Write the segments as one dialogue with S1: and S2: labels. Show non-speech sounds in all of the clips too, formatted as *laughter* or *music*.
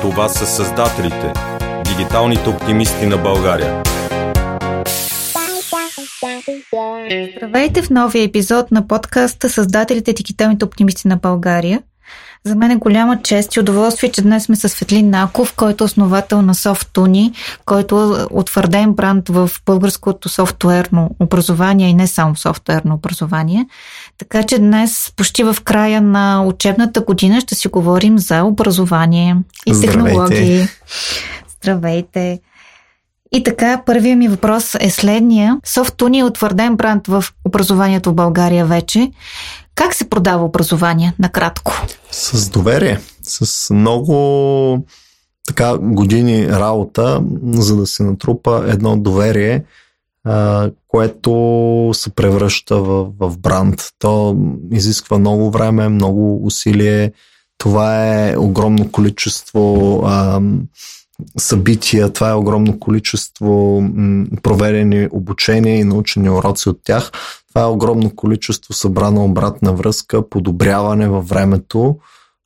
S1: Това са създателите, дигиталните оптимисти на България.
S2: Здравейте в новия епизод на подкаста Създателите дигиталните оптимисти на България. За мен е голяма чест и удоволствие, че днес сме с Светлин Наков, който е основател на Softuni, който е утвърден бранд в българското софтуерно образование и не само софтуерно образование. Така че днес, почти в края на учебната година, ще си говорим за образование и
S3: Здравейте.
S2: технологии. Здравейте! И така, първият ми въпрос е следния. Софтуни е утвърден бранд в образованието в България вече. Как се продава образование, накратко?
S3: С доверие, с много така години работа, за да се натрупа едно доверие, което се превръща в, в бранд. То изисква много време, много усилие. Това е огромно количество а, събития, това е огромно количество м, проверени обучения и научени уроци от тях. Това е огромно количество събрана обратна връзка, подобряване във времето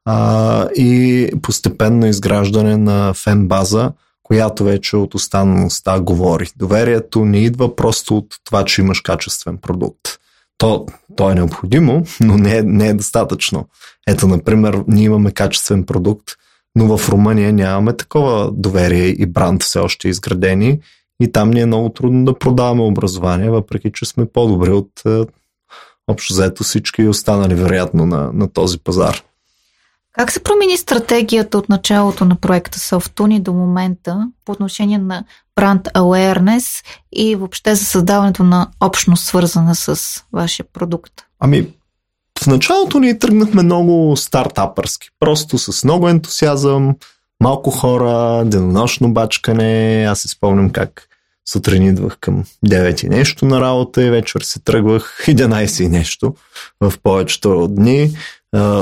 S3: а, и постепенно изграждане на фен база, която вече от останалостта говори. Доверието не идва просто от това, че имаш качествен продукт. То, то е необходимо, но не е, не е достатъчно. Ето, например, ние имаме качествен продукт, но в Румъния нямаме такова доверие и бранд все още изградени и там ни е много трудно да продаваме образование, въпреки че сме по-добри от е, общо заето всички останали вероятно на, на този пазар.
S2: Как се промени стратегията от началото на проекта Softuni до момента по отношение на бранд awareness и въобще за създаването на общност, свързана с вашия продукт?
S3: Ами, в началото ние тръгнахме много стартапърски. Просто с много ентусиазъм, малко хора, денонощно бачкане. Аз си спомням как сутрин идвах към 9 и нещо на работа и вечер се тръгвах *laughs* 11 и нещо в повечето дни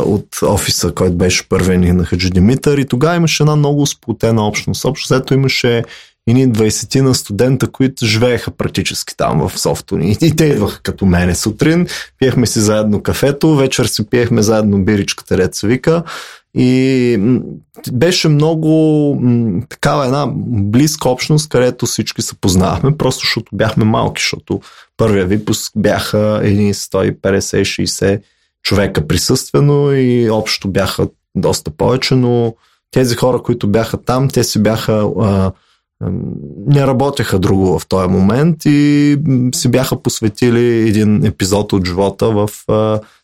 S3: от офиса, който беше първен на Хаджи Димитър и тогава имаше една много сплотена общност. Общо след имаше едни 20 на студента, които живееха практически там в софтуни. И те идваха като мене сутрин, пиехме си заедно кафето, вечер си пиехме заедно биричката, ред се вика. И беше много такава една близка общност, където всички се познавахме, просто защото бяхме малки, защото първия випуск бяха едни 150-60 човека присъствено и общо бяха доста повече, но тези хора, които бяха там, те си бяха не работеха друго в този момент и си бяха посветили един епизод от живота в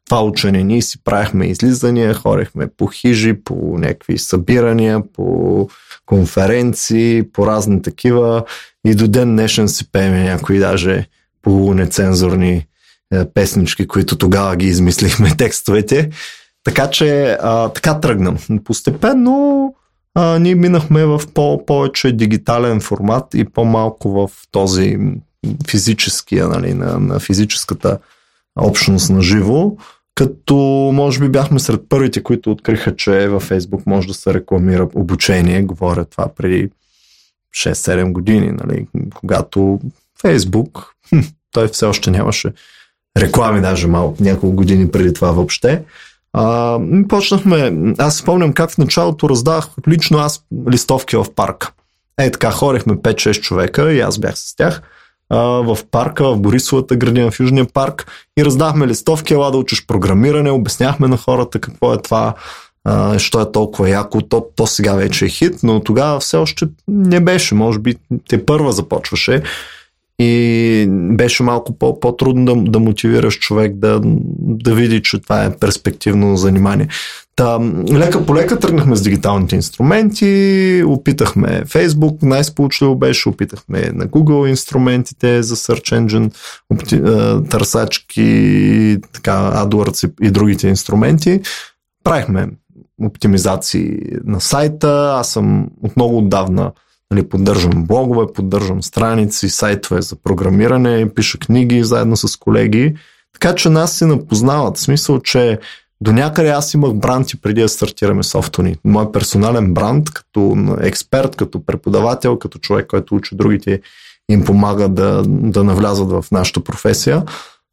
S3: това учене. Ние си правихме излизания, хорехме по хижи, по някакви събирания, по конференции, по разни такива и до ден днешен си пееме някои даже полунецензурни е, песнички, които тогава ги измислихме *laughs* текстовете. Така че а, така тръгнам. Постепенно а, ние минахме в по- повече дигитален формат и по-малко в този физическия, нали, на, на физическата общност на живо, като може би бяхме сред първите, които откриха, че във Фейсбук може да се рекламира обучение. Говоря това преди 6-7 години, нали, когато Фейсбук, той все още нямаше реклами, даже малко, няколко години преди това въобще. А, почнахме, аз спомням как в началото раздавах лично аз листовки в парка. Е, така, хорехме 5-6 човека и аз бях с тях в парка, в Борисовата градина, в Южния парк. И раздахме листовки, ела да учиш програмиране, обясняхме на хората какво е това, що е толкова яко, то, то сега вече е хит, но тогава все още не беше, може би те първа започваше. И беше малко по- по-трудно да, да мотивираш човек да, да види, че това е перспективно занимание. Та, лека по лека тръгнахме с дигиталните инструменти, опитахме Facebook, най-сполучливо беше, опитахме на Google инструментите за Search Engine, опти, търсачки, така, AdWords и, и другите инструменти. Правихме оптимизации на сайта, аз съм от много отдавна Нали, поддържам блогове, поддържам страници, сайтове за програмиране, пиша книги заедно с колеги. Така че нас се напознават. В смисъл, че до някъде аз имах бранд и преди да стартираме софтуни. Мой персонален бранд, като експерт, като преподавател, като човек, който учи другите им помага да, да навлязат в нашата професия.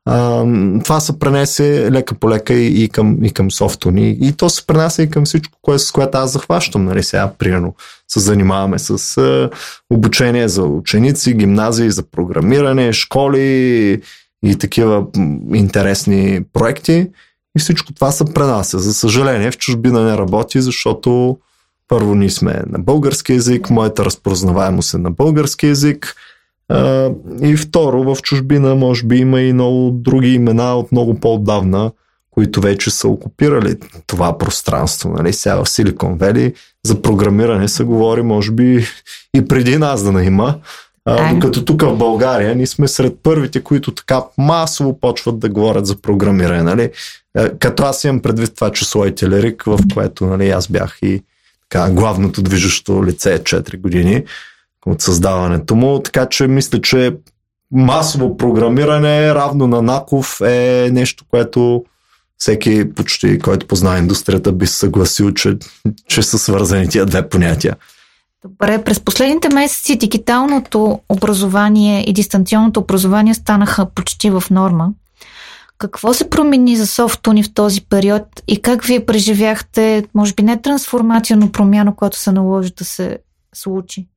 S3: а, това се пренесе лека по лека и, и, към, и към софтуни. И то се пренесе и към всичко, кое, с което аз захващам. Нали? Сега, примерно, се занимаваме с а, обучение за ученици, гимназии за програмиране, школи и такива интересни проекти. И всичко това се пренася. За съжаление, в чужбина не работи, защото първо ние сме на български язик, моята разпознаваемост е на български язик. А, и второ, в чужбина може би има и много други имена от много по-отдавна, които вече са окупирали това пространство. Нали? Сега в Силикон Вели за програмиране се говори, може би и преди нас да не има. А, докато тук в България ние сме сред първите, които така масово почват да говорят за програмиране. Нали? Като аз имам предвид това число и телерик, в което нали, аз бях и така, главното движещо лице 4 години от създаването му. Така че мисля, че масово програмиране равно на Наков е нещо, което всеки почти, който познава индустрията, би се съгласил, че, че са свързани тия две понятия.
S2: Добре, през последните месеци дигиталното образование и дистанционното образование станаха почти в норма. Какво се промени за софтуни в този период и как вие преживяхте, може би не трансформация, но промяна, която се наложи да се случи?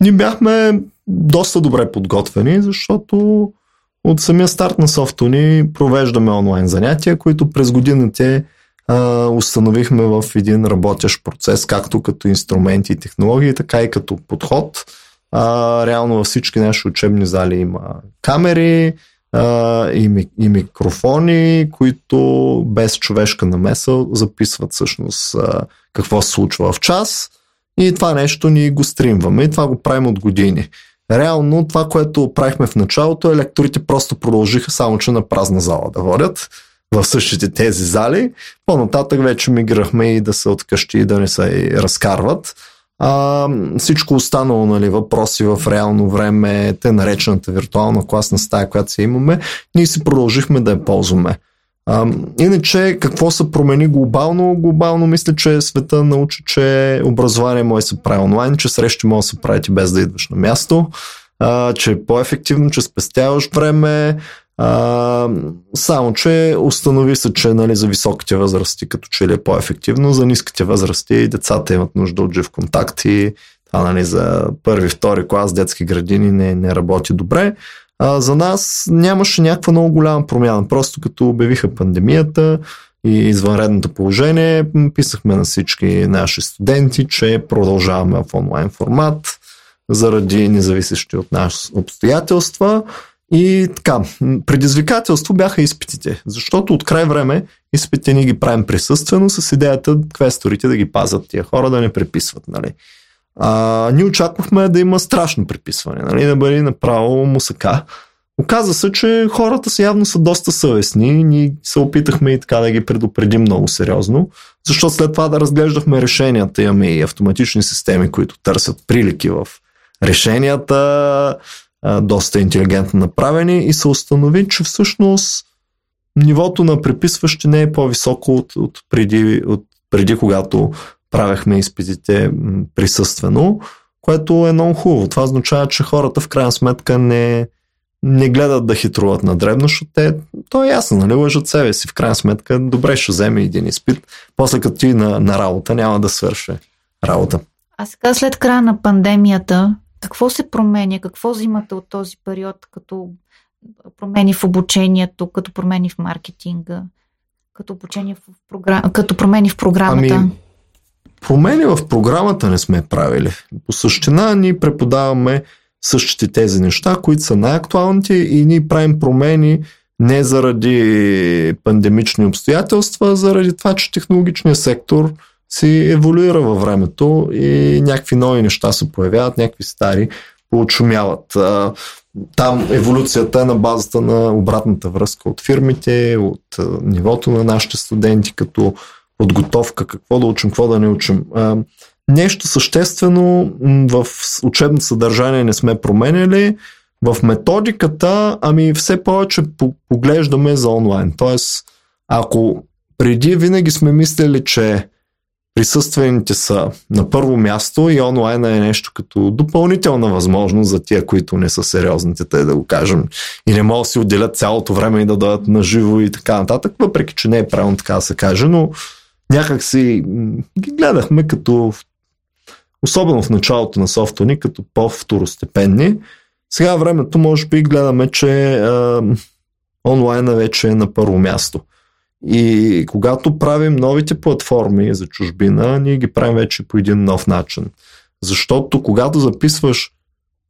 S3: Ние бяхме доста добре подготвени, защото от самия старт на софтуни провеждаме онлайн занятия, които през годините а, установихме в един работещ процес, както като инструменти и технологии, така и като подход. А, реално във всички наши учебни зали има камери, а, и, и микрофони, които без човешка намеса записват всъщност а, какво се случва в час и това нещо ни го стримваме и това го правим от години. Реално това, което правихме в началото, лекторите просто продължиха само, че на празна зала да водят в същите тези зали. По-нататък вече миграхме и да се откъщи и да не се разкарват. А, всичко останало, нали, въпроси в реално време, те наречената виртуална класна стая, която си имаме, ние си продължихме да я ползваме. А, иначе, какво се промени глобално? Глобално мисля, че света научи, че образование може да се прави онлайн, че срещи може да се правите без да идваш на място, а, че е по-ефективно, че спестяваш време, а, само, че установи се, че нали, за високите възрасти като че ли е по-ефективно, за ниските възрасти децата имат нужда от жив контакт и това нали, за първи, втори клас детски градини не, не работи добре. А, за нас нямаше някаква много голяма промяна. Просто като обявиха пандемията и извънредното положение, писахме на всички наши студенти, че продължаваме в онлайн формат заради независещи от нас обстоятелства. И така, предизвикателство бяха изпитите, защото от край време изпитите ни ги правим присъствено с идеята квесторите да ги пазят тия хора, да не преписват. Нали. А, ние очаквахме да има страшно приписване, нали, да бъде направо мусака. Оказва се, че хората са явно са доста съвестни. Ние се опитахме и така да ги предупредим много сериозно, защото след това да разглеждахме решенията, имаме и автоматични системи, които търсят прилики в решенията, доста интелигентно направени и се установи, че всъщност нивото на преписващи не е по-високо от, от, преди, от преди, когато правехме изпитите присъствено, което е много хубаво. Това означава, че хората в крайна сметка не, не гледат да хитруват на дребно, защото те, то е ясно, нали, лъжат себе си. В крайна сметка, добре ще вземе един изпит, после като ти на, на работа няма да свърши работа.
S2: А сега след края на пандемията, какво се променя? Какво взимате от този период като промени в обучението, като промени в маркетинга, като, обучение в програм... като промени в програмата? Ами,
S3: промени в програмата не сме правили. По същина ние преподаваме същите тези неща, които са най-актуалните и ние правим промени не заради пандемични обстоятелства, а заради това, че технологичният сектор – си еволюира във времето и някакви нови неща се появяват, някакви стари поочумяват. Там еволюцията е на базата на обратната връзка от фирмите, от нивото на нашите студенти, като подготовка, какво да учим, какво да не учим. Нещо съществено в учебно съдържание не сме променяли. В методиката, ами все повече поглеждаме за онлайн. Тоест, ако преди винаги сме мислили, че присъствените са на първо място и онлайн е нещо като допълнителна възможност за тия, които не са сериозните, те да го кажем. И не могат да си отделят цялото време и да дадат на живо и така нататък, въпреки че не е правилно така да се каже, но някак си ги гледахме като особено в началото на софта ни, като по-второстепенни. Сега времето може би гледаме, че е, онлайна вече е на първо място. И когато правим новите платформи за чужбина, ние ги правим вече по един нов начин. Защото когато записваш,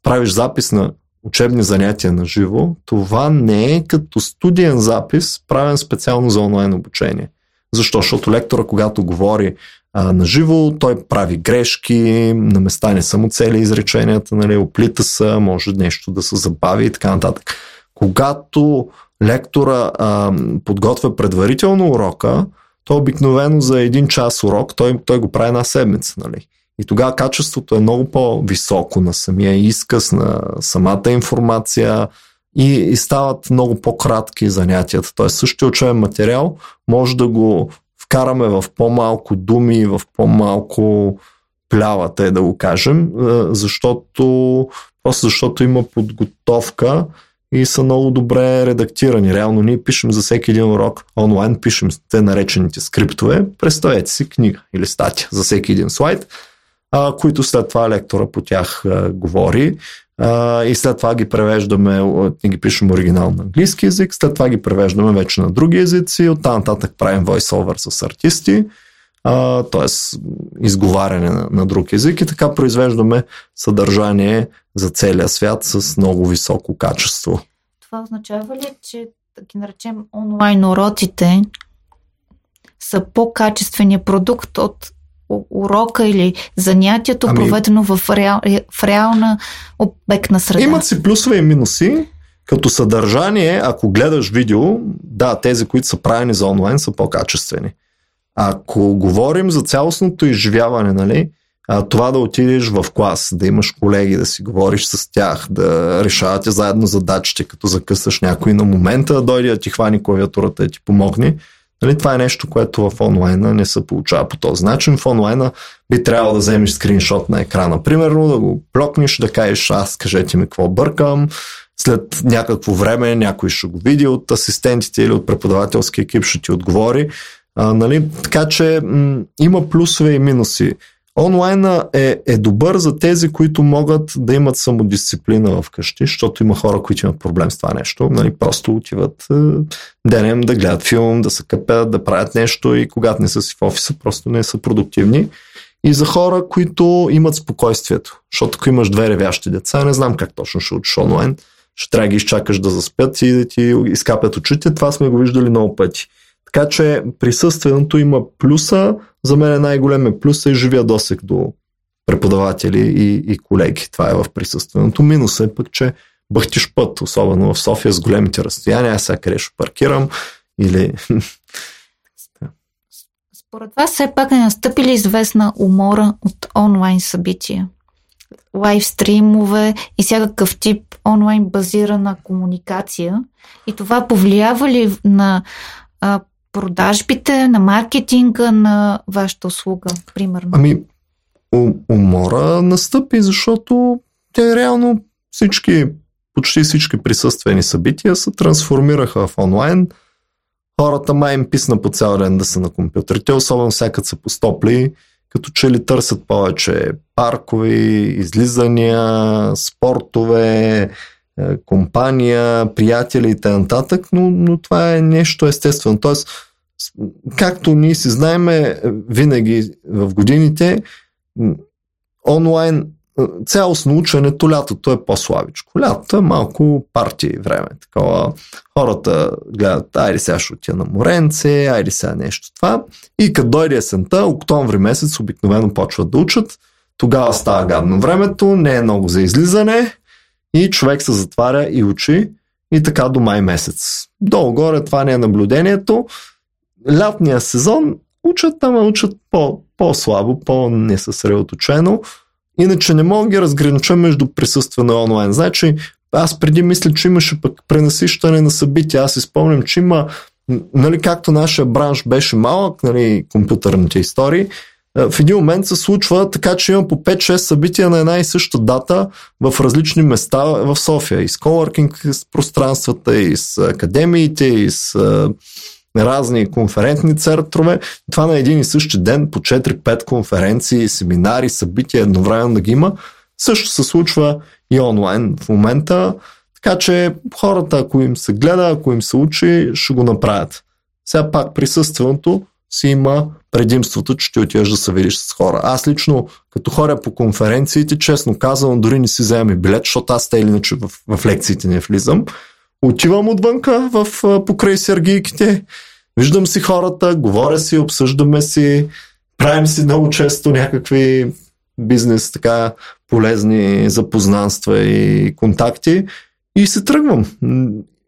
S3: правиш запис на учебни занятия на живо, това не е като студиен запис, правен специално за онлайн обучение. Защо? Защото лектора, когато говори а, на живо, той прави грешки, на места не са му цели изреченията, нали, оплита са, може нещо да се забави и така нататък. Когато лектора а, подготвя предварително урока, то обикновено за един час урок той, той го прави една седмица. Нали? И тогава качеството е много по-високо на самия изказ, на самата информация и, и стават много по-кратки занятията. Тоест същия учебен материал може да го вкараме в по-малко думи, в по-малко плява, те да го кажем, защото просто защото има подготовка и са много добре редактирани. Реално ние пишем за всеки един урок онлайн, пишем те наречените скриптове. Представете си книга или статия за всеки един слайд, а, които след това лектора по тях а, говори а, и след това ги превеждаме, ние ги пишем оригинал на английски язик, след това ги превеждаме вече на други езици, оттам нататък правим voice-over с артисти, т.е. изговаряне на, на друг език и така произвеждаме съдържание за целия свят с много високо качество.
S2: Това означава ли, че да ги наречем онлайн уроците са по-качествения продукт от урока или занятието, ами, проведено в, реал, в реална обектна среда?
S3: Имат си плюсове и минуси. Като съдържание, ако гледаш видео, да, тези, които са правени за онлайн, са по-качествени. Ако говорим за цялостното изживяване, нали, това да отидеш в клас, да имаш колеги, да си говориш с тях, да решавате заедно задачите, като закъсаш някой на момента, да дойде да ти хвани клавиатурата и ти помогне. Нали, това е нещо, което в онлайна не се получава по този начин. В онлайна би трябвало да вземеш скриншот на екрана, примерно, да го плокнеш, да кажеш, аз кажете ми какво бъркам, след някакво време някой ще го види от асистентите или от преподавателски екип, ще ти отговори. А, нали? Така че м- има плюсове и минуси. Онлайна е, е добър за тези, които могат да имат самодисциплина вкъщи, защото има хора, които имат проблем с това нещо. Нали, просто отиват е, денем да гледат филм, да се къпят, да правят нещо и когато не са си в офиса, просто не са продуктивни. И за хора, които имат спокойствието. Защото ако имаш две ревящи деца, не знам как точно ще учиш онлайн, ще трябва да ги изчакаш да заспят и да ти изкапят очите. Това сме го виждали много пъти. Така че присъственото има плюса. За мен е най-големия плюс е живия досек до преподаватели и, и колеги. Това е в присъственото. Минус е пък, че бъхтиш път, особено в София с големите разстояния. Аз сега къде ще паркирам или... *laughs*
S2: Според вас все пак е настъпили известна умора от онлайн събития? лайвстримове и всякакъв тип онлайн базирана комуникация. И това повлиява ли на продажбите, на маркетинга на вашата услуга, примерно?
S3: Ами, умора настъпи, защото те реално всички, почти всички присъствени събития се трансформираха в онлайн. Хората май им писна по цял ден да са на компютрите, особено всякът са постопли, като че ли търсят повече паркови, излизания, спортове, компания, приятели и т.н. Но, но това е нещо естествено. Тоест, както ние си знаеме винаги в годините, онлайн цялостно ученето лятото е по-слабичко. Лятото е малко партии време. Такова, хората гледат, айде сега ще отида на моренце, айде сега нещо това. И като дойде есента, октомври месец обикновено почват да учат. Тогава става гадно времето, не е много за излизане и човек се затваря и учи и така до май месец. Долу-горе това не е наблюдението. Лятния сезон учат, ама учат по, по-слабо, по-несъсредоточено. Иначе не мога да ги разгранича между присъствено и онлайн. Значи, аз преди мисля, че имаше пък пренасищане на събития. Аз изпомням, че има, нали, както нашия бранш беше малък, нали, компютърните истории, в един момент се случва така, че има по 5-6 събития на една и съща дата в различни места в София. И с колоркинг с пространствата, и с академиите, и с разни конферентни центрове. Това на един и същи ден по 4-5 конференции, семинари, събития едновременно да ги има. Също се случва и онлайн в момента. Така че хората, ако им се гледа, ако им се учи, ще го направят. Сега пак присъственото си има предимството, че ти отиваш да се видиш с хора. Аз лично, като хора по конференциите, честно казвам, дори не си вземам и билет, защото аз те или иначе в, в лекциите не влизам. Отивам отвънка в, покрай сергийките, виждам си хората, говоря си, обсъждаме си, правим си много често някакви бизнес, така полезни запознанства и контакти и се тръгвам.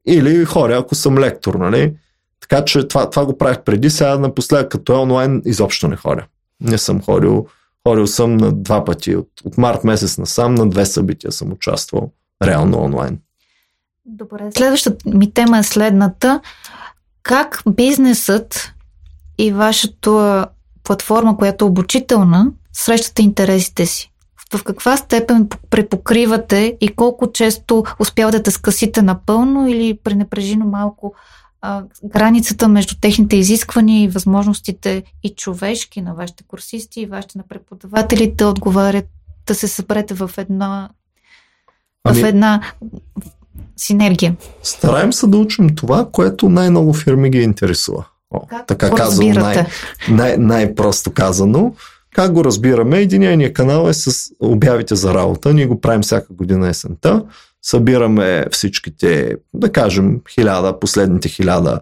S3: Или хора, ако съм лектор, нали? Така че това, това го правих преди, сега напоследък като е онлайн изобщо не ходя. Не съм ходил, ходил съм на два пъти. От, от март месец насам на две събития съм участвал реално онлайн.
S2: Добре, следващата ми тема е следната. Как бизнесът и вашата платформа, която е обучителна, срещате интересите си? В каква степен препокривате и колко често успявате да скъсите напълно или пренепрежимо малко а, границата между техните изисквания и възможностите и човешки на вашите курсисти и вашите на преподаватели да отговарят, да се съберете в една, ами, в една синергия.
S3: Стараем се да учим това, което най-много фирми ги интересува. О, как така казано, най- най- най-просто казано. Как го разбираме? Единия канал е с обявите за работа. Ние го правим всяка година есента събираме всичките, да кажем, хиляда, последните хиляда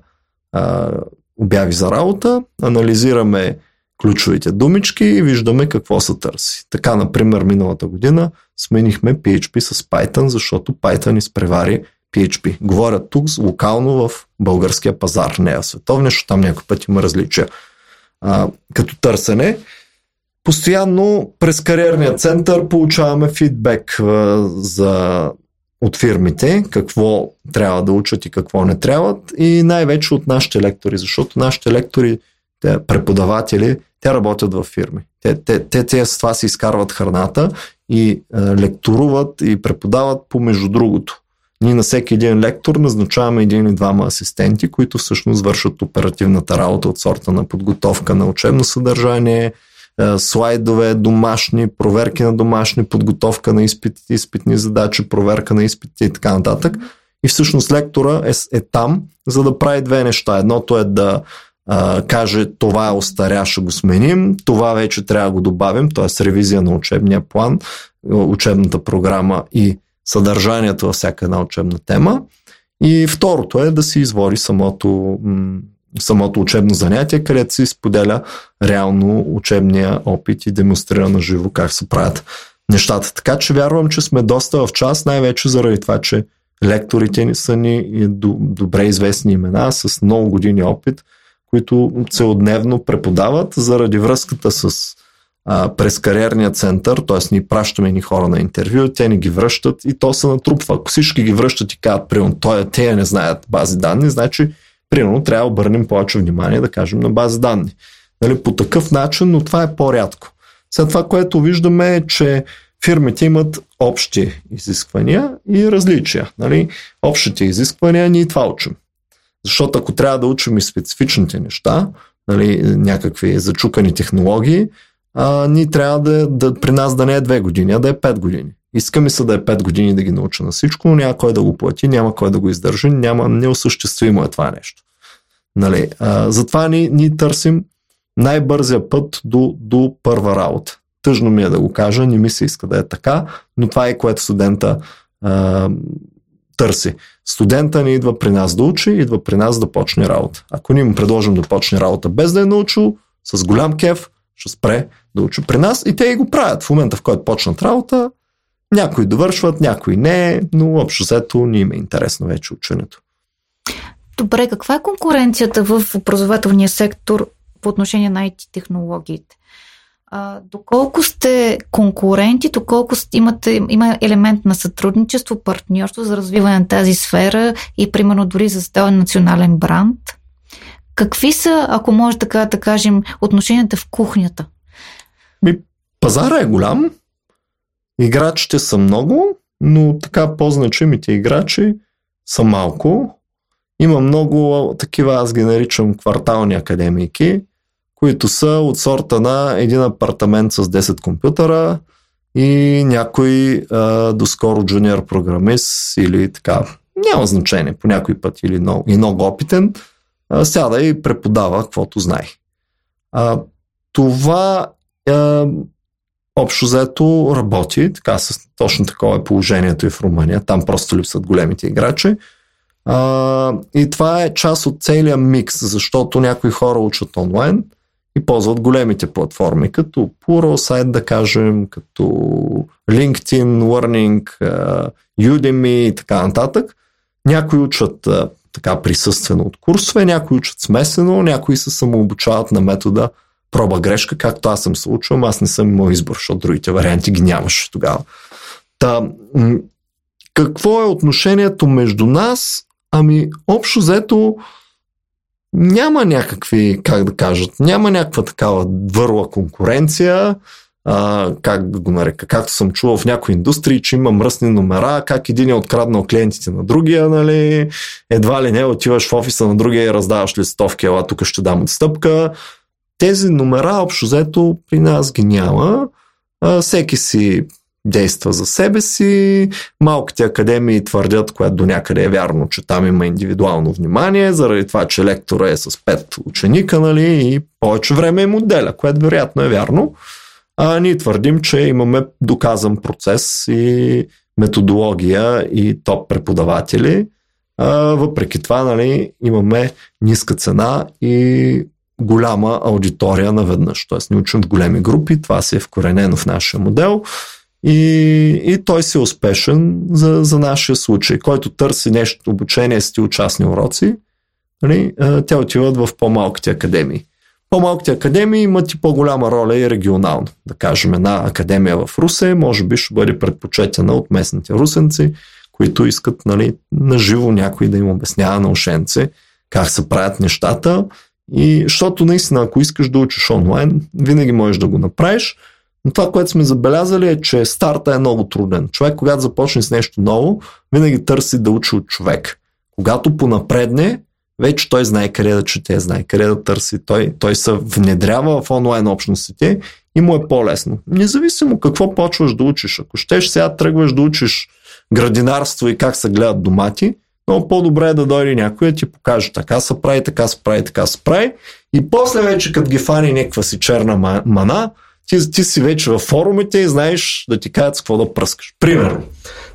S3: а, обяви за работа, анализираме ключовите думички и виждаме какво се търси. Така, например, миналата година сменихме PHP с Python, защото Python изпревари PHP. Говоря тук локално в българския пазар, не е световния, защото там някой път има различия. А, като търсене, постоянно през кариерния център получаваме фидбек а, за от фирмите, какво трябва да учат и какво не трябват и най-вече от нашите лектори, защото нашите лектори, те преподаватели, те работят в фирми. Те, те, те, те с това си изкарват храната и е, лекторуват и преподават помежду другото. Ние на всеки един лектор назначаваме един или двама асистенти, които всъщност вършат оперативната работа от сорта на подготовка на учебно съдържание, слайдове, домашни, проверки на домашни, подготовка на изпити, изпитни задачи, проверка на изпити и така нататък. И всъщност лектора е, е там, за да прави две неща. Едното е да а, каже това е остаря, ще го сменим, това вече трябва да го добавим, т.е. ревизия на учебния план, учебната програма и съдържанието във всяка една учебна тема. И второто е да си извори самото самото учебно занятие, където се споделя реално учебния опит и демонстрира на живо как се правят нещата. Така че вярвам, че сме доста в час, най-вече заради това, че лекторите ни са ни добре известни имена с много години опит, които целодневно преподават заради връзката с а, през кариерния център, т.е. ние пращаме ни хора на интервю, те ни ги връщат и то се натрупва. Ако всички ги връщат и казват, примерно, той, те не знаят бази данни, значи Примерно трябва да обърнем повече внимание, да кажем, на база данни. Нали, по такъв начин, но това е по-рядко. След това, което виждаме е, че фирмите имат общи изисквания и различия. Нали? Общите изисквания ние това учим. Защото ако трябва да учим и специфичните неща, нали, някакви зачукани технологии, а, ние трябва да, да, при нас да не е 2 години, а да е 5 години. Искаме се да е 5 години да ги науча на всичко, но няма кой да го плати, няма кой да го издържи, няма неосъществимо е това нещо. Нали, а, затова ни, ни търсим най-бързия път до, до първа работа. Тъжно ми е да го кажа, не ми се иска да е така, но това е което студента а, търси. Студента не идва при нас да учи, идва при нас да почне работа. Ако ние му предложим да почне работа без да е научил, с голям кеф, ще спре да учи при нас и те и го правят. В момента, в който почнат работа, някои довършват, някои не, но общо взето ни има интересно вече ученето.
S2: Добре, каква е конкуренцията в образователния сектор по отношение на IT технологиите? А, доколко сте конкуренти, доколко имате, има елемент на сътрудничество, партньорство за развиване на тази сфера и примерно дори за да национален бранд? Какви са, ако може така да кажем, отношенията в кухнята?
S3: Ми, пазара е голям, играчите са много, но така по-значимите играчи са малко. Има много такива, аз ги наричам квартални академики, които са от сорта на един апартамент с 10 компютъра и някой а, доскоро джуниор програмист или така, няма значение, по някой път или много, и много опитен, а, сяда и преподава каквото знае. А, това а, общо заето работи, така с точно такова е положението и в Румъния, там просто липсват големите играчи. А, и това е част от целия микс, защото някои хора учат онлайн и ползват големите платформи, като Pluralsight, да кажем, като LinkedIn, Learning, Udemy и така нататък. Някои учат така присъствено от курсове, някои учат смесено, някои се самообучават на метода проба грешка, както аз съм се аз не съм имал избор, защото другите варианти ги нямаше тогава. Та, какво е отношението между нас? Ами, общо взето, няма някакви, как да кажат, няма някаква такава върла конкуренция, а, как да го нарека, както съм чувал в някои индустрии, че има мръсни номера, как един е откраднал клиентите на другия, нали, едва ли не отиваш в офиса на другия и раздаваш листовки, ела тук ще дам отстъпка. Тези номера общо взето при нас ги няма. А, всеки си действа за себе си. Малките академии твърдят, което до някъде е вярно, че там има индивидуално внимание, заради това, че лектора е с 5 ученика, нали, и повече време е моделя, което вероятно е вярно. А ние твърдим, че имаме доказан процес и методология и топ преподаватели. А, въпреки това, нали, имаме ниска цена и голяма аудитория наведнъж. Тоест, ни учим в големи групи, това си е вкоренено в нашия модел. И, и той си е успешен за, за нашия случай. Който търси нещо, обучение, стил частни уроци, нали, те отиват в по-малките академии. По-малките академии имат и по-голяма роля и регионално. Да кажем, една академия в Русе може би ще бъде предпочетена от местните русенци, които искат нали, наживо някой да им обяснява на ушенци как се правят нещата. И защото наистина, ако искаш да учиш онлайн, винаги можеш да го направиш – но това, което сме забелязали е, че старта е много труден. Човек, когато започне с нещо ново, винаги търси да учи от човек. Когато понапредне, вече той знае къде да чете, знае къде да търси. Той, той се внедрява в онлайн общностите и му е по-лесно. Независимо какво почваш да учиш. Ако щеш сега тръгваш да учиш градинарство и как се гледат домати, много по-добре е да дойде някой да ти покаже така се прави, така се прави, така се прави. И после вече, като ги фани някаква си черна мана, ти, ти си вече във форумите и знаеш да ти кажат с какво да пръскаш. Примерно.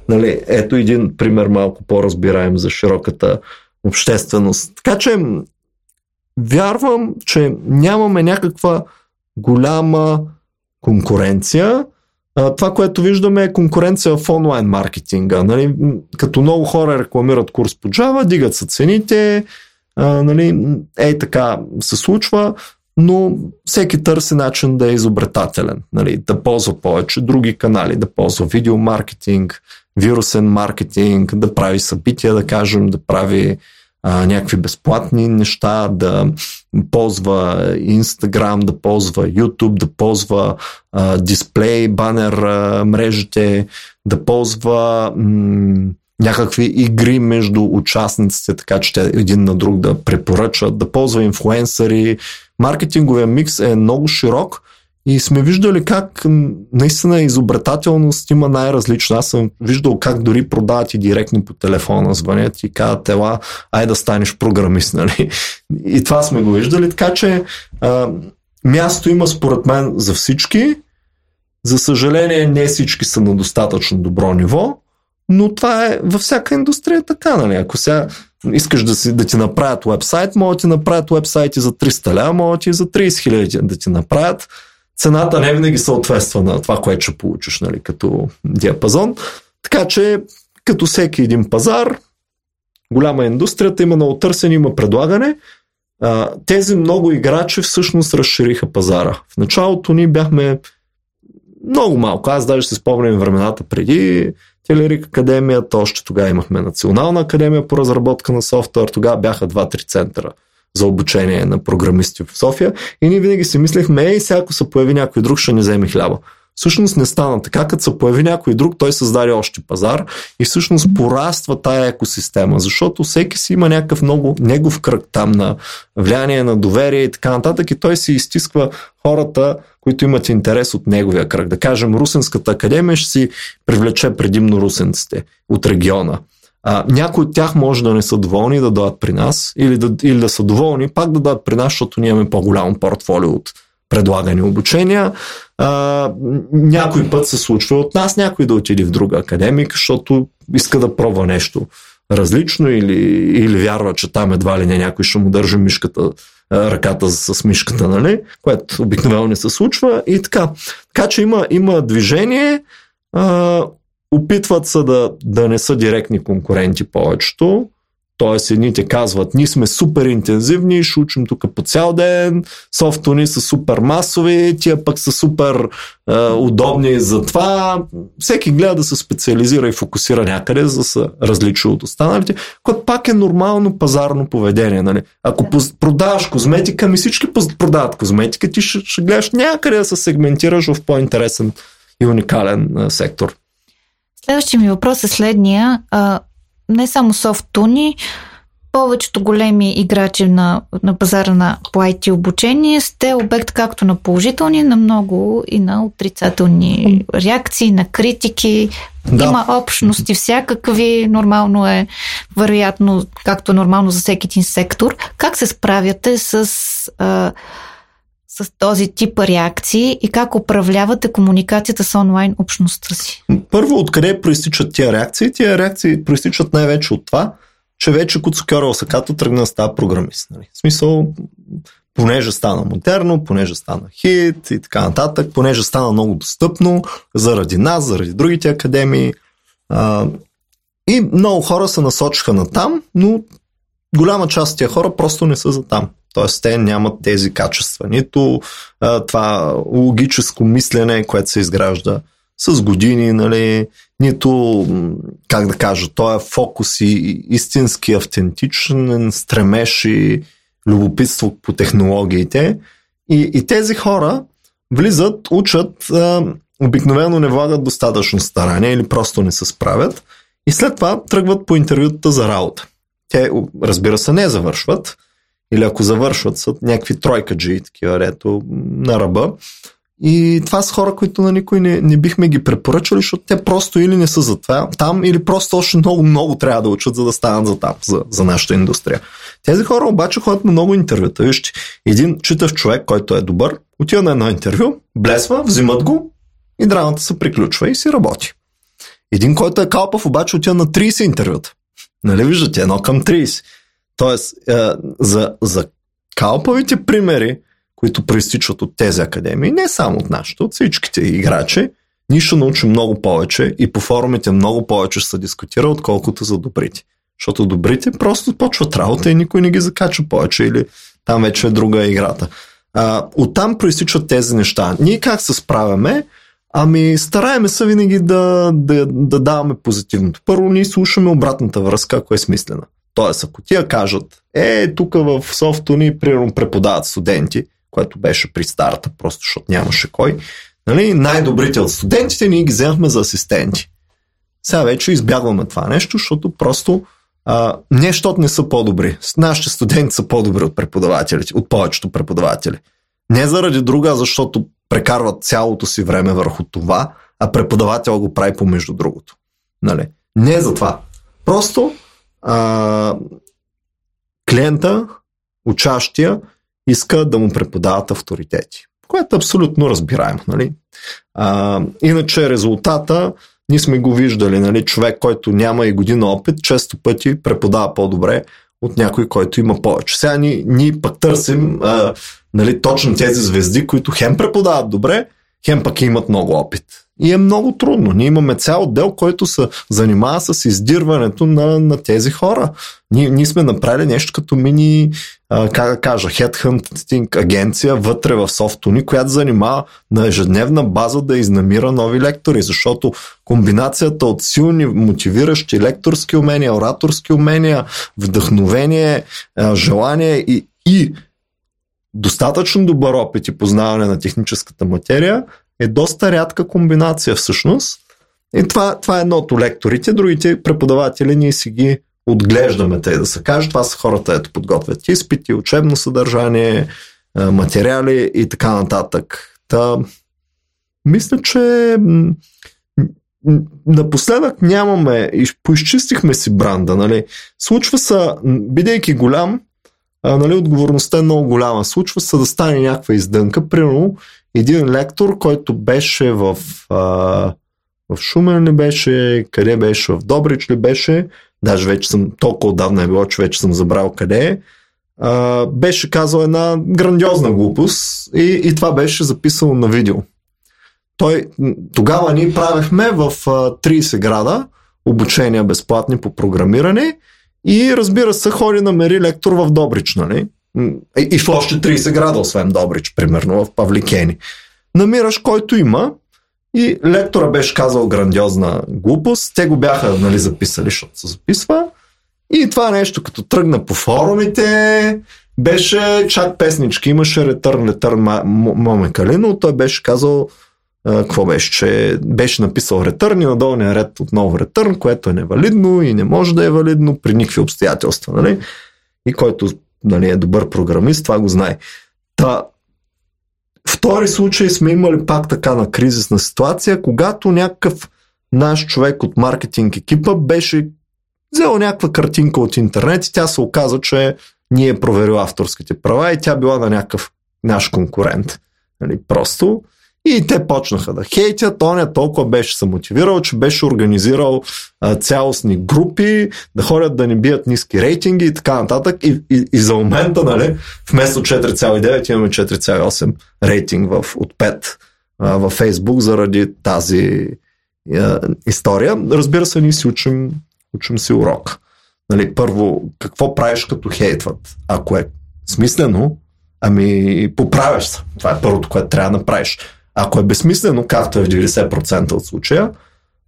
S3: Нали, ето един пример малко по-разбираем за широката общественост. Така че вярвам, че нямаме някаква голяма конкуренция. Това, което виждаме е конкуренция в онлайн маркетинга. Нали? Като много хора рекламират курс по Java, дигат се цените, нали? ей така се случва но всеки търси начин да е изобретателен, нали, да ползва повече други канали, да ползва видеомаркетинг, вирусен маркетинг, да прави събития, да кажем, да прави някакви безплатни неща, да ползва Instagram, да ползва YouTube, да ползва дисплей, банер мрежите, да ползва м- някакви игри между участниците, така че един на друг да препоръчат, да ползва инфлуенсъри, маркетинговия микс е много широк и сме виждали как наистина изобретателност има най-различна. Аз съм виждал как дори продават и директно по телефона, звънят и казват, ела, ай да станеш програмист, *laughs* нали? И това сме го виждали, така че а, място има според мен за всички. За съжаление, не всички са на достатъчно добро ниво, но това е във всяка индустрия така, нали? Ако сега искаш да, си, да ти направят вебсайт, могат да ти направят вебсайти за 300 ля, могат и за 30 хиляди да ти направят. Цената не винаги съответства на това, което ще получиш нали, като диапазон. Така че, като всеки един пазар, голяма индустрията има много търсене, има предлагане. Тези много играчи всъщност разшириха пазара. В началото ние бяхме много малко. Аз даже се спомням времената преди Телерик академията, още тогава имахме Национална академия по разработка на софтуер, тогава бяха 2-3 центъра за обучение на програмисти в София. И ние винаги си мислехме, ей, сега ако се появи някой друг, ще ни вземе хляба. Всъщност не стана така, като се появи някой друг, той създаде още пазар и всъщност пораства тая екосистема, защото всеки си има някакъв много негов кръг там на влияние на доверие и така нататък и той си изтисква хората, които имат интерес от неговия кръг. Да кажем, Русенската академия ще си привлече предимно русенците от региона. А, някои от тях може да не са доволни да дадат при нас или да, или да са доволни пак да дадат при нас, защото ние имаме по-голямо портфолио от предлагани обучения. А, някой път се случва от нас някой да отиде в друга академика, защото иска да пробва нещо различно или, или вярва, че там едва ли не някой ще му държи мишката, ръката с мишката, нали? което обикновено не се случва и така. Така че има, има движение, а, опитват се да, да не са директни конкуренти повечето, Тоест, едните казват, ние сме супер интензивни, ще учим тук по цял ден, софтуни са супер масови, тия пък са супер е, удобни за това. Всеки гледа да се специализира и фокусира някъде, за да се различи от останалите, което пак е нормално пазарно поведение. Нали? Ако продаваш козметика, ми всички продават козметика, ти ще, ще гледаш някъде да се сегментираш в по-интересен и уникален е, сектор.
S2: Следващия ми въпрос е следния не само софтуни, повечето големи играчи на, на пазара на по IT обучение сте обект както на положителни, на много и на отрицателни реакции, на критики. Да. Има общности всякакви, нормално е, вероятно, както е нормално за всеки един сектор. Как се справяте с, а, с този тип реакции и как управлявате комуникацията с онлайн общността си?
S3: Първо, откъде проистичат тия реакции? Тия реакции проистичат най-вече от това, че вече Куцукьора Осакато тръгна да става програмист. Нали? В смисъл, понеже стана модерно, понеже стана хит и така нататък, понеже стана много достъпно заради нас, заради другите академии. А, и много хора се насочиха на там, но голяма част от тия хора просто не са за там. Тоест, те нямат тези качества. Нито а, това логическо мислене, което се изгражда с години, нали, нито, как да кажа, този фокус и истински автентичен стремеж и любопитство по технологиите. И, и тези хора влизат, учат, а, обикновено не влагат достатъчно старание или просто не се справят и след това тръгват по интервютата за работа. Те, разбира се, не завършват, или ако завършват, са някакви тройкаджи, такива, рето на ръба. И това са хора, които на никой не, не бихме ги препоръчали, защото те просто или не са за това там, или просто още много, много трябва да учат, за да станат за там, за, за нашата индустрия. Тези хора обаче ходят на много интервюта. Вижте, един читав човек, който е добър, отива на едно интервю, блесва, взимат го и драмата се приключва и си работи. Един, който е калпав, обаче отива на 30 интервюта. Нали виждате, едно към 30. Тоест, е, за, за калпавите примери, които проистичат от тези академии, не само от нашите, от всичките играчи, ние ще научим много повече и по форумите много повече ще се дискутира, отколкото за добрите. Защото добрите просто почват работа и никой не ги закача повече или там вече е друга играта. А, оттам проистичат тези неща. Ние как се справяме? Ами, стараеме се винаги да, да, да даваме позитивното. Първо, ние слушаме обратната връзка, ако е смислена. Тоест, ако тия кажат, е, тук в софто ни, примерно, преподават студенти, което беше при старта, просто защото нямаше кой, нали, най-добрите от студентите ние ги вземахме за асистенти. Сега вече избягваме това нещо, защото просто а, не, защото не са по-добри. Нашите студенти са по-добри от преподавателите, от повечето преподаватели. Не заради друга, защото прекарват цялото си време върху това, а преподавател го прави помежду другото. Нали? Не за това. Просто а, клиента, учащия, иска да му преподават авторитети, което е абсолютно разбираемо. Нали? А, иначе резултата, ние сме го виждали, нали? човек, който няма и година опит, често пъти преподава по-добре от някой, който има повече. Сега ние, ние пък търсим а, нали, точно тези звезди, които хем преподават добре, хем пък имат много опит. И е много трудно. Ние имаме цял отдел, който се занимава с издирването на, на тези хора. Ние, ние сме направили нещо като мини, а, как да кажа, headhunting агенция вътре в софтуни, която занимава на ежедневна база да изнамира нови лектори, защото комбинацията от силни, мотивиращи лекторски умения, ораторски умения, вдъхновение, желание и, и достатъчно добър опит и познаване на техническата материя е доста рядка комбинация всъщност. И това, това е едното лекторите, другите преподаватели ние си ги отглеждаме, те да се каже. Това са хората, ето подготвят изпити, учебно съдържание, материали и така нататък. Та, мисля, че напоследък нямаме, поизчистихме си бранда, нали. Случва се, бидейки голям, а, нали, отговорността е много голяма. Случва се да стане някаква издънка. Примерно, един лектор, който беше в, а, в Шумен ли беше, къде беше, в Добрич ли беше, даже вече съм, толкова отдавна е било, че вече съм забрал къде е, а, беше казал една грандиозна глупост и, и това беше записано на видео. Той, тогава ние правихме в 30 града обучения безплатни по програмиране и разбира се, ходи намери лектор в Добрич, нали? И в още 30 града, освен Добрич, примерно, в Павликени. Намираш който има и лектора беше казал грандиозна глупост. Те го бяха нали, записали, защото се записва. И това нещо, като тръгна по форумите, беше чак песнички. Имаше ретърн, ретърн, момекали, но той беше казал какво беше, че беше написал ретърн и на долния ред отново ретърн, което е невалидно и не може да е валидно при никакви обстоятелства. Нали? И който нали, е добър програмист, това го знае. Та, втори случай сме имали пак така на кризисна ситуация, когато някакъв наш човек от маркетинг екипа беше взел някаква картинка от интернет и тя се оказа, че ние е проверил авторските права и тя била на някакъв наш конкурент. Нали, просто и те почнаха да хейтят. Тоня толкова беше се мотивирал, че беше организирал а, цялостни групи, да ходят да ни бият ниски рейтинги и така нататък. И, и, и за момента, нали, вместо 4,9 имаме 4,8 рейтинг в, от 5 а, във Facebook заради тази а, история. Разбира се, ние си учим, учим си урок. Нали, първо, какво правиш като хейтват? Ако е смислено, ами поправяш се. Това е първото, което трябва да направиш. Ако е безсмислено, както е в 90% от случая,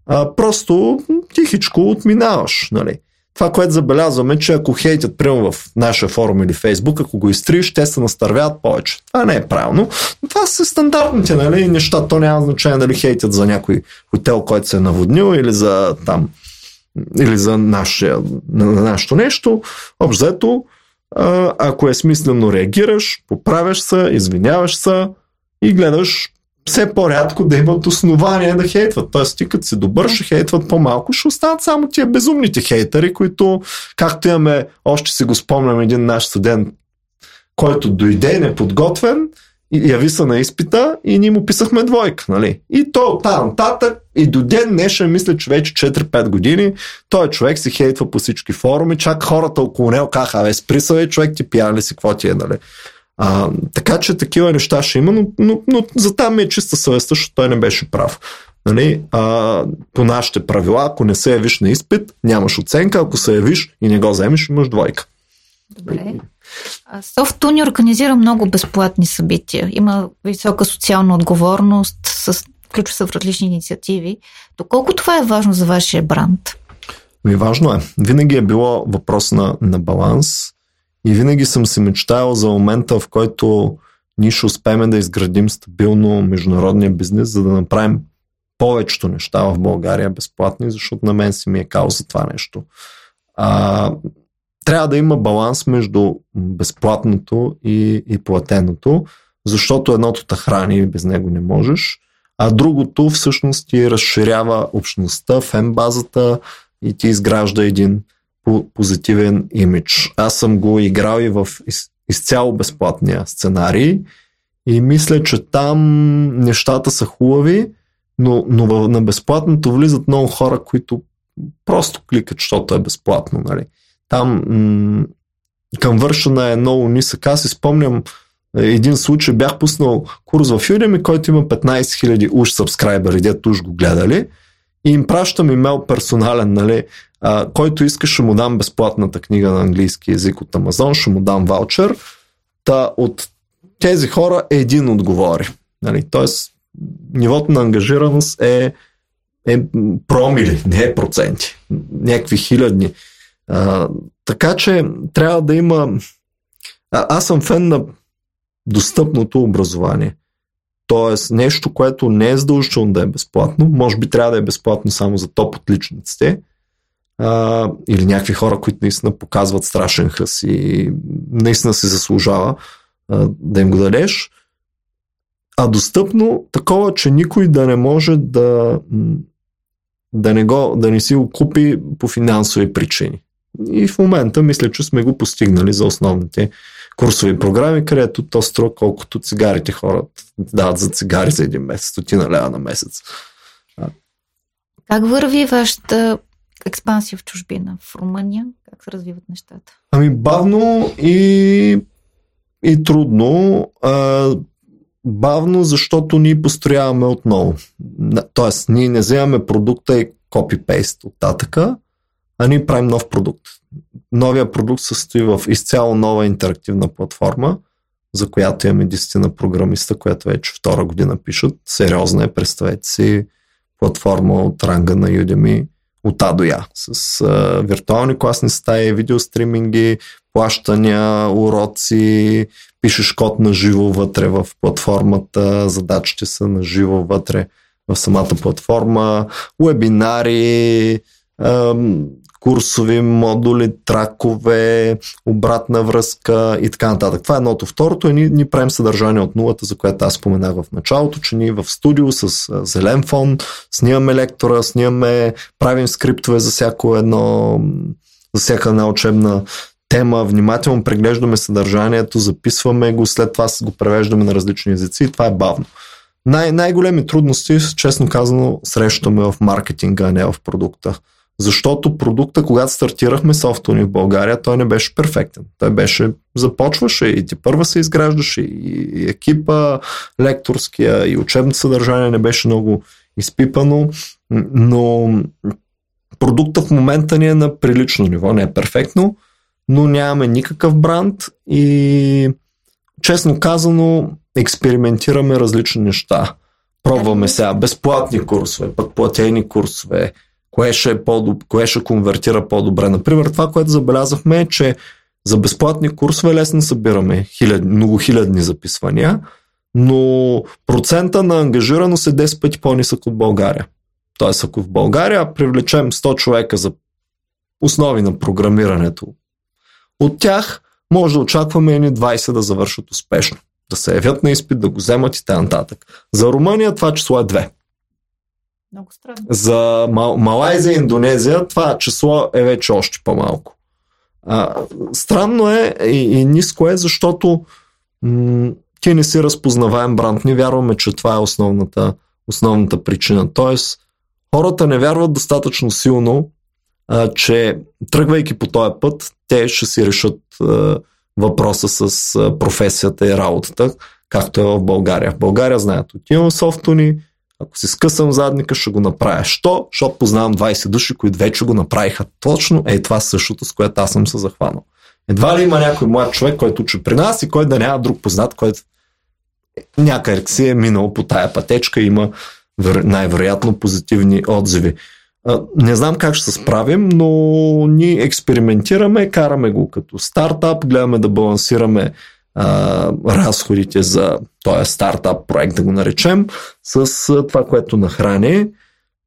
S3: а, просто тихичко отминаваш. Нали. Това, което забелязваме, че ако хейтят прямо в наша форум или фейсбук, ако го изтриеш, те се настървяват повече. Това не е правилно. Това са стандартните нали, неща. То няма значение дали хейтят за някой хотел, който се е наводнил или за там или за наше, на, на нашето нещо. Обзето, ако е смислено реагираш, поправяш се, извиняваш се и гледаш все по-рядко да имат основания да хейтват. Тоест, ти като си добър, ще хейтват по-малко, ще останат само тия безумните хейтери, които, както имаме, още си го спомням един наш студент, който дойде неподготвен, яви се на изпита и ние му писахме двойка, нали? И то от там нататък и до ден днешен, мисля, че вече 4-5 години, той човек се хейтва по всички форуми, чак хората около него каха, бе, сприсавай, човек ти пиян ли си, какво ти е, нали? А, така че такива неща ще има, но, но, но за там ми е чиста съвест, защото той не беше прав. Нали? А, по нашите правила, ако не се явиш на изпит, нямаш оценка, ако се явиш и не го вземеш, имаш двойка.
S2: Добре. Софтуни организира много безплатни събития. Има висока социална отговорност, с, включва се в различни инициативи. Доколко това е важно за вашия бранд?
S3: Ми важно е. Винаги е било въпрос на, на баланс и винаги съм се мечтаял за момента, в който ние ще успеем да изградим стабилно международния бизнес, за да направим повечето неща в България безплатни, защото на мен си ми е за това нещо. А, трябва да има баланс между безплатното и, и платеното, защото едното те храни и без него не можеш, а другото всъщност ти разширява общността, фен базата и ти изгражда един позитивен имидж. Аз съм го играл и в из, изцяло безплатния сценарий и мисля, че там нещата са хубави, но, но на безплатното влизат много хора, които просто кликат, защото е безплатно. Нали. Там към вършена е много нисък. Аз си спомням е, един случай, бях пуснал курс в Udemy, който има 15 000 уж сабскрайбери, дето уж го гледали и им пращам имейл персонален, нали, а, който иска ще му дам безплатната книга на английски язик от Амазон, ще му дам ваучер. Та от тези хора един отговори. Нали, Тоест, нивото на ангажираност е, е промили, не е проценти. Някакви хилядни. А, така че трябва да има А, аз съм фен на достъпното образование. Тоест нещо, което не е задължително да е безплатно, може би трябва да е безплатно само за топ отличниците, а, или някакви хора, които наистина показват страшен хъс и наистина се заслужава а, да им го дадеш. А достъпно такова, че никой да не може да, да, не, го, да не си го купи по финансови причини. И в момента мисля, че сме го постигнали за основните курсови програми, където то струва колкото цигарите хората дават за цигари за един месец, стотина лева на месец.
S2: Как върви вашата експансия в чужбина? В Румъния? Как се развиват нещата?
S3: Ами бавно и, и трудно. А, бавно, защото ние построяваме отново. Тоест, ние не вземаме продукта и копипейст от татъка, а ние правим нов продукт. Новия продукт състои в изцяло нова интерактивна платформа, за която имаме десетина програмиста, която вече втора година пишат. Сериозна е, представете си, платформа от ранга на Udemy от А до Я, с а, виртуални класни стаи, видеостриминги, плащания, уроци, пишеш код на живо вътре в платформата, задачите са на живо вътре в самата платформа, вебинари, курсови модули, тракове, обратна връзка и така нататък. Това е едното. Второто е ние, ние правим съдържание от нулата, за което аз споменах в началото, че ние в студио с зелен фон снимаме лектора, снимаме, правим скриптове за всяко едно, за всяка една учебна тема, внимателно преглеждаме съдържанието, записваме го, след това го превеждаме на различни езици и това е бавно. Най- най-големи трудности, честно казано, срещаме в маркетинга, а не в продукта. Защото продукта, когато стартирахме софтуни в България, той не беше перфектен. Той беше, започваше и ти първа се изграждаше и екипа, лекторския и учебното съдържание не беше много изпипано, но продукта в момента ни е на прилично ниво, не е перфектно, но нямаме никакъв бранд и честно казано експериментираме различни неща. Пробваме сега безплатни курсове, пък платени курсове, кое ще, е по кое ще конвертира по-добре. Например, това, което забелязахме е, че за безплатни курсове лесно събираме много хилядни записвания, но процента на ангажираност е 10 пъти по-нисък от България. Тоест, ако в България привлечем 100 човека за основи на програмирането, от тях може да очакваме едни 20 да завършат успешно, да се явят на изпит, да го вземат и т.н. За Румъния това число е 2.
S2: Много странно.
S3: За Мал- Малайзия и Индонезия това число е вече още по-малко. А, странно е и, и ниско е, защото м- ти не си разпознаваем бранд. Не вярваме, че това е основната, основната причина. Тоест, хората не вярват достатъчно силно, а, че тръгвайки по този път, те ще си решат а, въпроса с а, професията и работата, както е в България. В България знаят, отивам в софтуни, ако си скъсам задника, ще го направя. Що? Защото познавам 20 души, които вече го направиха точно е това същото, с което аз съм се захванал. Едва ли има някой млад човек, който учи при нас и който да няма друг познат, който някъде си е минал по тая пътечка и има най-вероятно позитивни отзиви. Не знам как ще се справим, но ние експериментираме, караме го като стартап, гледаме да балансираме а, разходите за този стартап проект, да го наречем, с а, това, което нахрани.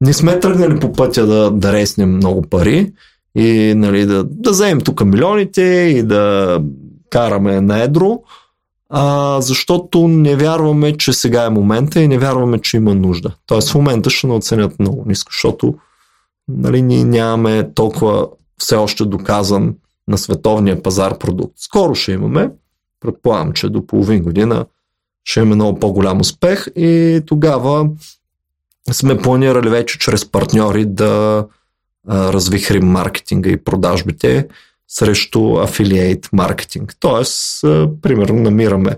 S3: Не сме тръгнали по пътя да, да реснем много пари и нали, да, да вземем тук милионите и да караме на едро, а, защото не вярваме, че сега е момента и не вярваме, че има нужда. Тоест в момента ще оценят много ниско, защото нали, ние нямаме толкова все още доказан на световния пазар продукт. Скоро ще имаме, предполагам, че до половин година ще имаме много по-голям успех и тогава сме планирали вече чрез партньори да развихрим маркетинга и продажбите срещу афилиейт маркетинг. Тоест, примерно, намираме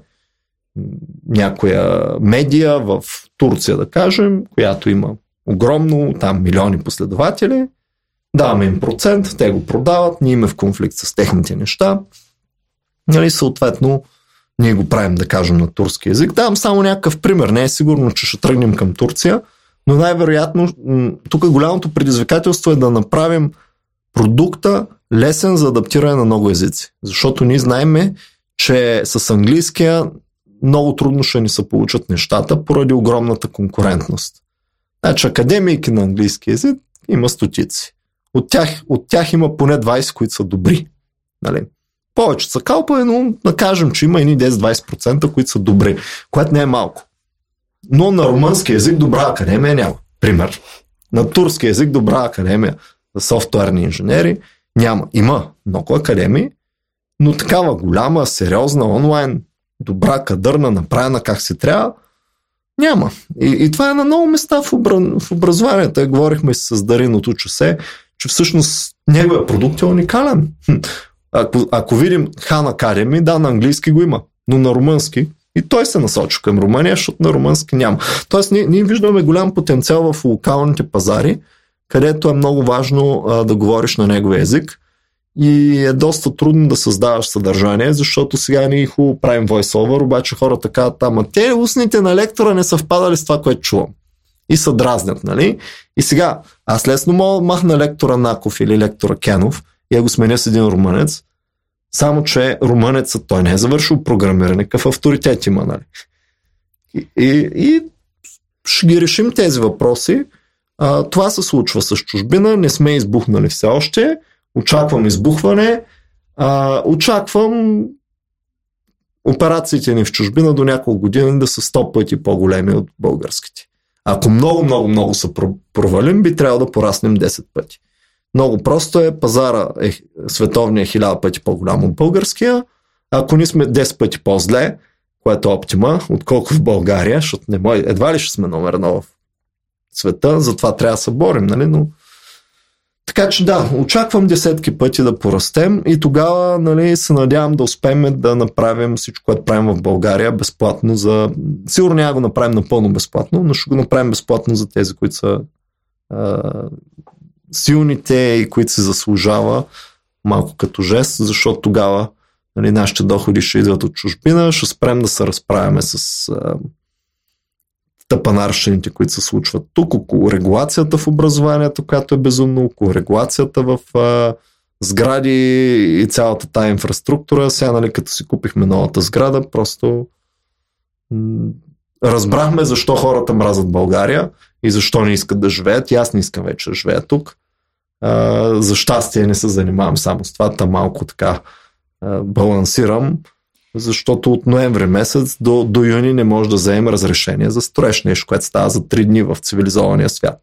S3: някоя медия в Турция, да кажем, която има огромно, там милиони последователи, даваме им процент, те го продават, ние имаме в конфликт с техните неща, Нали, съответно, ние го правим, да кажем, на турски язик. Давам само някакъв пример. Не е сигурно, че ще тръгнем към Турция, но най-вероятно тук голямото предизвикателство е да направим продукта лесен за адаптиране на много езици. Защото ние знаеме, че с английския много трудно ще ни се получат нещата поради огромната конкурентност. Значи академийки на английски язик има стотици. От тях, от тях има поне 20, които са добри. Нали? Повече са калпа, но да кажем, че има едни 10-20%, които са добри, което не е малко. Но на румънски язик добра академия няма. Пример. На турски язик добра академия за софтуерни инженери няма. Има много академии, но такава голяма, сериозна, онлайн, добра, кадърна, направена как се трябва, няма. И, и това е на много места в, обра... в образованието. Говорихме с Дарин от Учусе, че всъщност неговият продукт е уникален. Ако, ако видим Хан Academy, да, на английски го има, но на румънски и той се насочва към Румъния, защото на румънски няма. Тоест, ние, ние виждаме голям потенциал в локалните пазари, където е много важно а, да говориш на неговия език и е доста трудно да създаваш съдържание, защото сега ние хубаво правим voiceover, обаче хората казват, ама те устните на лектора не съвпадали с това, което чувам. И се дразнят, нали? И сега, аз лесно мога махна лектора Наков или лектора Кенов я го сменя с един румънец, само че румънецът той не е завършил програмиране, какъв авторитет има, нали? И, и, и ще ги решим тези въпроси. А, това се случва с чужбина, не сме избухнали все още, очаквам избухване, а, очаквам операциите ни в чужбина до няколко години да са 100 пъти по-големи от българските. Ако много, много, много се провалим, би трябвало да пораснем 10 пъти. Много просто е, пазара е световния хиляда пъти по-голям от българския. Ако ние сме 10 пъти по-зле, което е оптима, отколко в България, защото не мой, едва ли ще сме номер едно в света, затова трябва да се борим, нали? Но... Така че да, очаквам десетки пъти да порастем и тогава нали, се надявам да успеем да направим всичко, което правим в България безплатно за... Сигурно няма го направим напълно безплатно, но ще го направим безплатно за тези, които са силните и които се заслужава малко като жест, защото тогава нали, нашите доходи ще идват от чужбина, ще спрем да се разправяме с тъпанарщините, които се случват тук, около регулацията в образованието, която е безумно, около регулацията в а, сгради и цялата тая инфраструктура. Сега, нали, като си купихме новата сграда, просто м- разбрахме защо хората мразят България и защо не искат да живеят. И аз не искам вече да живея тук. А, за щастие не се занимавам само с това, та малко така а, балансирам, защото от ноември месец до, до юни не може да вземем разрешение за строеж, нещо, което става за 3 дни в цивилизования свят.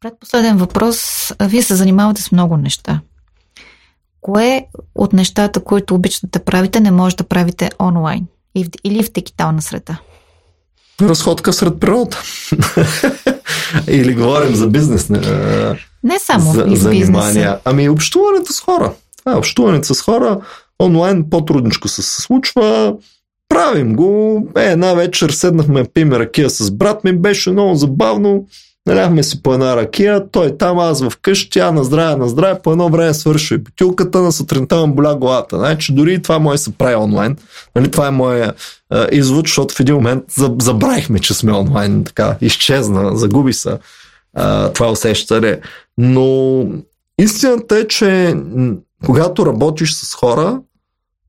S2: Предпоследен въпрос. Вие се занимавате с много неща. Кое от нещата, които обичате да правите, не може да правите онлайн или в дигитална среда?
S3: Разходка сред природа. *laughs* Или говорим за бизнес. Не,
S2: не само
S3: за,
S2: и
S3: занимания. Ами общуването с хора. Това е общуването с хора. Онлайн по-трудничко се случва. Правим го. Е, една вечер седнахме, пиме ракия с брат ми. Беше много забавно. Наляхме си по една ракия, той там, аз в къщи, тя на здраве, на здраве, по едно време свърши бутилката, на сутринта ме боля главата. Значи дори и това може се прави онлайн. Нали, това е моя е, извод, защото в един момент забравихме, че сме онлайн, така, изчезна, загуби се това усещане. Но истината е, че когато работиш с хора,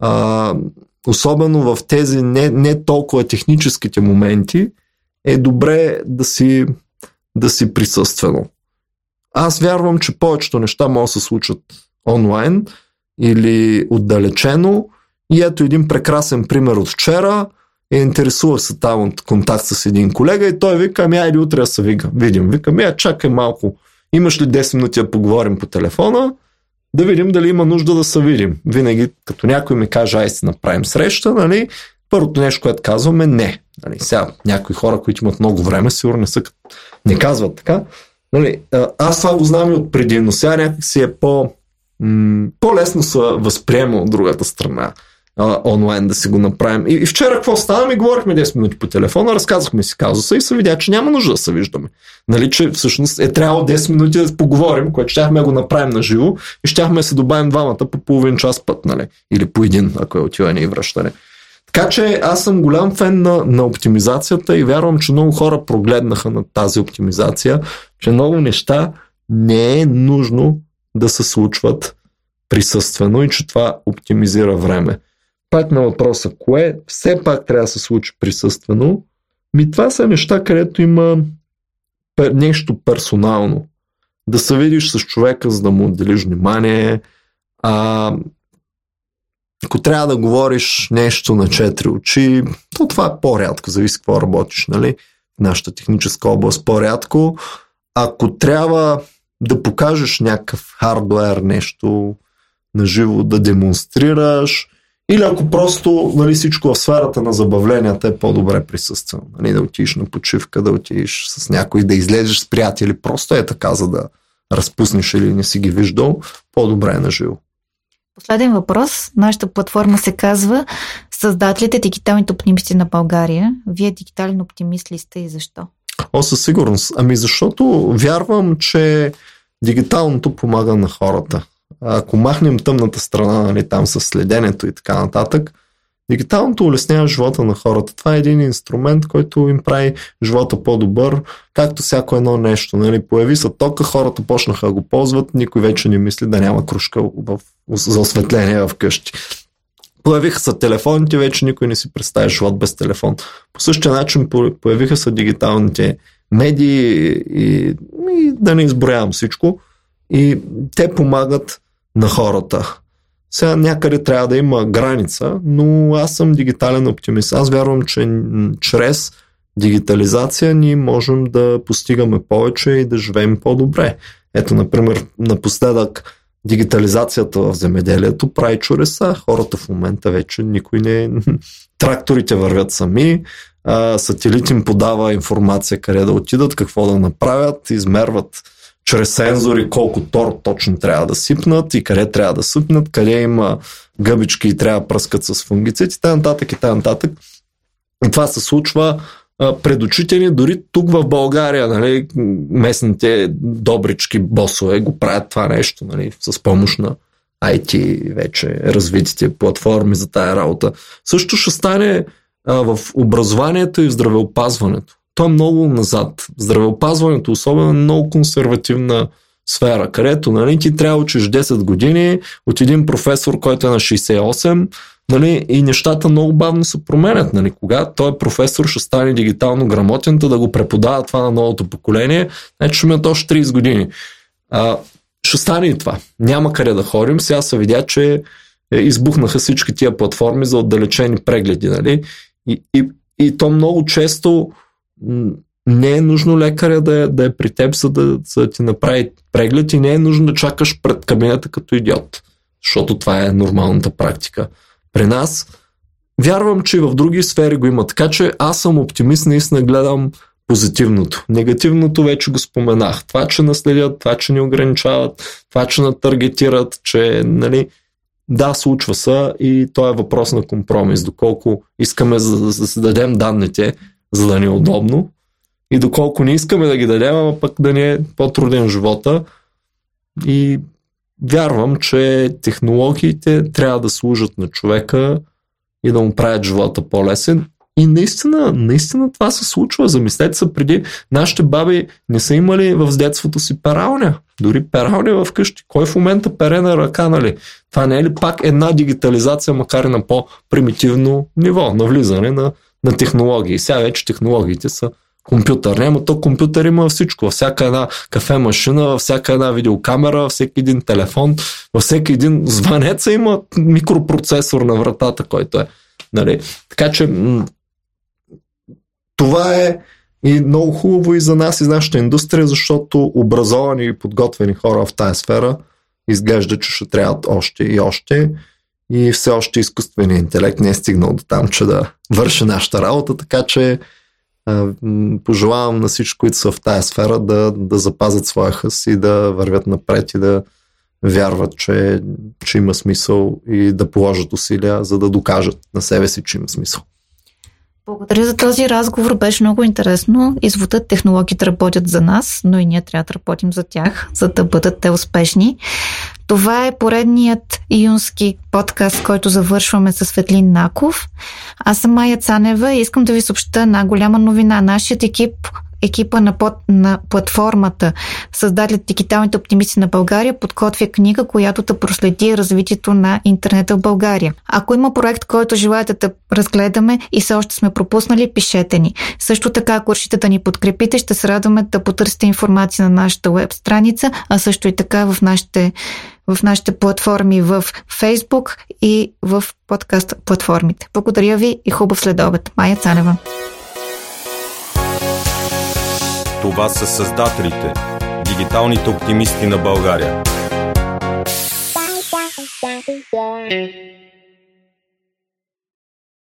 S3: е, особено в тези не, не толкова техническите моменти, е добре да си да си присъствено. Аз вярвам, че повечето неща могат да се случат онлайн или отдалечено. И ето един прекрасен пример от вчера. Е, интересува се там от контакт с един колега и той вика, ами айде утре да се вика. видим. Вика, ами чакай малко. Имаш ли 10 минути да поговорим по телефона? Да видим дали има нужда да се видим. Винаги, като някой ми каже, ай си направим среща, нали, първото нещо, което казваме, не. Нали, сега някои хора, които имат много време, сигурно не са не казват така. Нали, аз това го знам и от преди, но сега някак си е по, м- по-лесно се възприема от другата страна онлайн да си го направим. И, и вчера какво стана? Ми говорихме 10 минути по телефона, разказахме си казуса и се видя, че няма нужда да се виждаме. Нали, че всъщност е трябвало 10 минути да поговорим, което щяхме да го направим на живо и щяхме да се добавим двамата по половин час път, нали? Или по един, ако е отиване и връщане. Така че аз съм голям фен на, на оптимизацията и вярвам, че много хора прогледнаха на тази оптимизация, че много неща не е нужно да се случват присъствено и че това оптимизира време. Пак на въпроса, кое все пак трябва да се случи присъствено, ми това са неща, където има нещо персонално. Да се видиш с човека, за да му отделиш внимание. А, ако трябва да говориш нещо на четири очи, то това е по-рядко, зависи какво работиш, нали? В нашата техническа област по-рядко. Ако трябва да покажеш някакъв хардуер, нещо наживо да демонстрираш, или ако просто нали, всичко в сферата на забавленията е по-добре присъствено. Нали, да отидеш на почивка, да отидеш с някой, да излезеш с приятели, просто е така, за да разпуснеш или не си ги виждал, по-добре е на живо.
S2: Последен въпрос. Нашата платформа се казва Създателите дигиталните оптимисти на България. Вие дигитален оптимист ли сте и защо?
S3: О, със сигурност. Ами защото вярвам, че дигиталното помага на хората. Ако махнем тъмната страна, нали, там с следенето и така нататък, Дигиталното улеснява живота на хората. Това е един инструмент, който им прави живота по-добър, както всяко едно нещо. Нали? Появи се тока, хората почнаха да го ползват, никой вече не мисли да няма кружка в, за осветление в къщи. Появиха се телефоните, вече никой не си представя живот без телефон. По същия начин появиха се дигиталните медии и, и да не изброявам всичко. И те помагат на хората. Сега някъде трябва да има граница, но аз съм дигитален оптимист. Аз вярвам, че чрез дигитализация ние можем да постигаме повече и да живеем по-добре. Ето, например, напоследък дигитализацията в земеделието прави чудеса. Хората в момента вече никой не... *laughs* Тракторите вървят сами, сателит им подава информация къде да отидат, какво да направят, измерват чрез сензори колко тор точно трябва да сипнат и къде трябва да сипнат, къде има гъбички и трябва да пръскат с фунгицид и т.н. и т.н. И това се случва пред очите ни, дори тук в България, нали, местните добрички босове го правят това нещо, нали, с помощ на IT вече развитите платформи за тая работа. Също ще стане а, в образованието и в здравеопазването то е много назад. Здравеопазването, особено, е много консервативна сфера, където нали, ти трябва учиш 10 години от един професор, който е на 68, нали, и нещата много бавно се променят. Нали. Кога той професор ще стане дигитално грамотен, да го преподава това на новото поколение, значи ще минат още 30 години. А, ще стане и това. Няма къде да ходим. Сега се видя, че е, избухнаха всички тия платформи за отдалечени прегледи. Нали? И, и, и то много често не е нужно лекаря да е, да е при теб, за да, за да ти направи преглед и не е нужно да чакаш пред кабинета като идиот, защото това е нормалната практика. При нас вярвам, че и в други сфери го има, така че аз съм оптимист, наистина гледам позитивното. Негативното вече го споменах. Това, че наследят, това, че ни ограничават, това, че натаргетират, че нали, да, случва се и то е въпрос на компромис. Доколко искаме да, да, да дадем данните, за да ни е удобно. И доколко не искаме да ги дадем, а пък да ни е по-труден живота. И вярвам, че технологиите трябва да служат на човека и да му правят живота по-лесен. И наистина, наистина това се случва. Замислете се преди, нашите баби не са имали в детството си пералня. Дори пералня вкъщи. Кой в момента пере на ръка, нали? Това не е ли пак една дигитализация, макар и на по-примитивно ниво, на влизане на на технологии. Сега вече технологиите са компютър. Няма то компютър има всичко. Във всяка една кафе машина, във всяка една видеокамера, във всеки един телефон, във всеки един звънец има микропроцесор на вратата, който е. Нали? Така че това е и много хубаво и за нас и за нашата индустрия, защото образовани и подготвени хора в тази сфера изглежда, че ще трябват още и още и все още изкуственият интелект не е стигнал до там, че да върши нашата работа, така че пожелавам на всички, които са в тази сфера да, да запазят своя хъс и да вървят напред и да вярват, че, че има смисъл и да положат усилия, за да докажат на себе си, че има смисъл.
S2: Благодаря за този разговор, беше много интересно. Изводът технологиите работят за нас, но и ние трябва да работим за тях, за да бъдат те успешни. Това е поредният юнски подкаст, който завършваме с Светлин Наков. Аз съм Майя Цанева и искам да ви съобща една голяма новина. Нашият екип екипа на, под, на платформата Създателите дигиталните оптимисти на България подготвя книга, която да проследи развитието на интернета в България. Ако има проект, който желаете да разгледаме и все още сме пропуснали, пишете ни. Също така, ако решите да ни подкрепите, ще се радваме да потърсите информация на нашата веб страница, а също и така в нашите в нашите платформи в Facebook и в подкаст платформите. Благодаря ви и хубав следобед. Майя Цанева.
S1: Това са създателите, дигиталните оптимисти на България.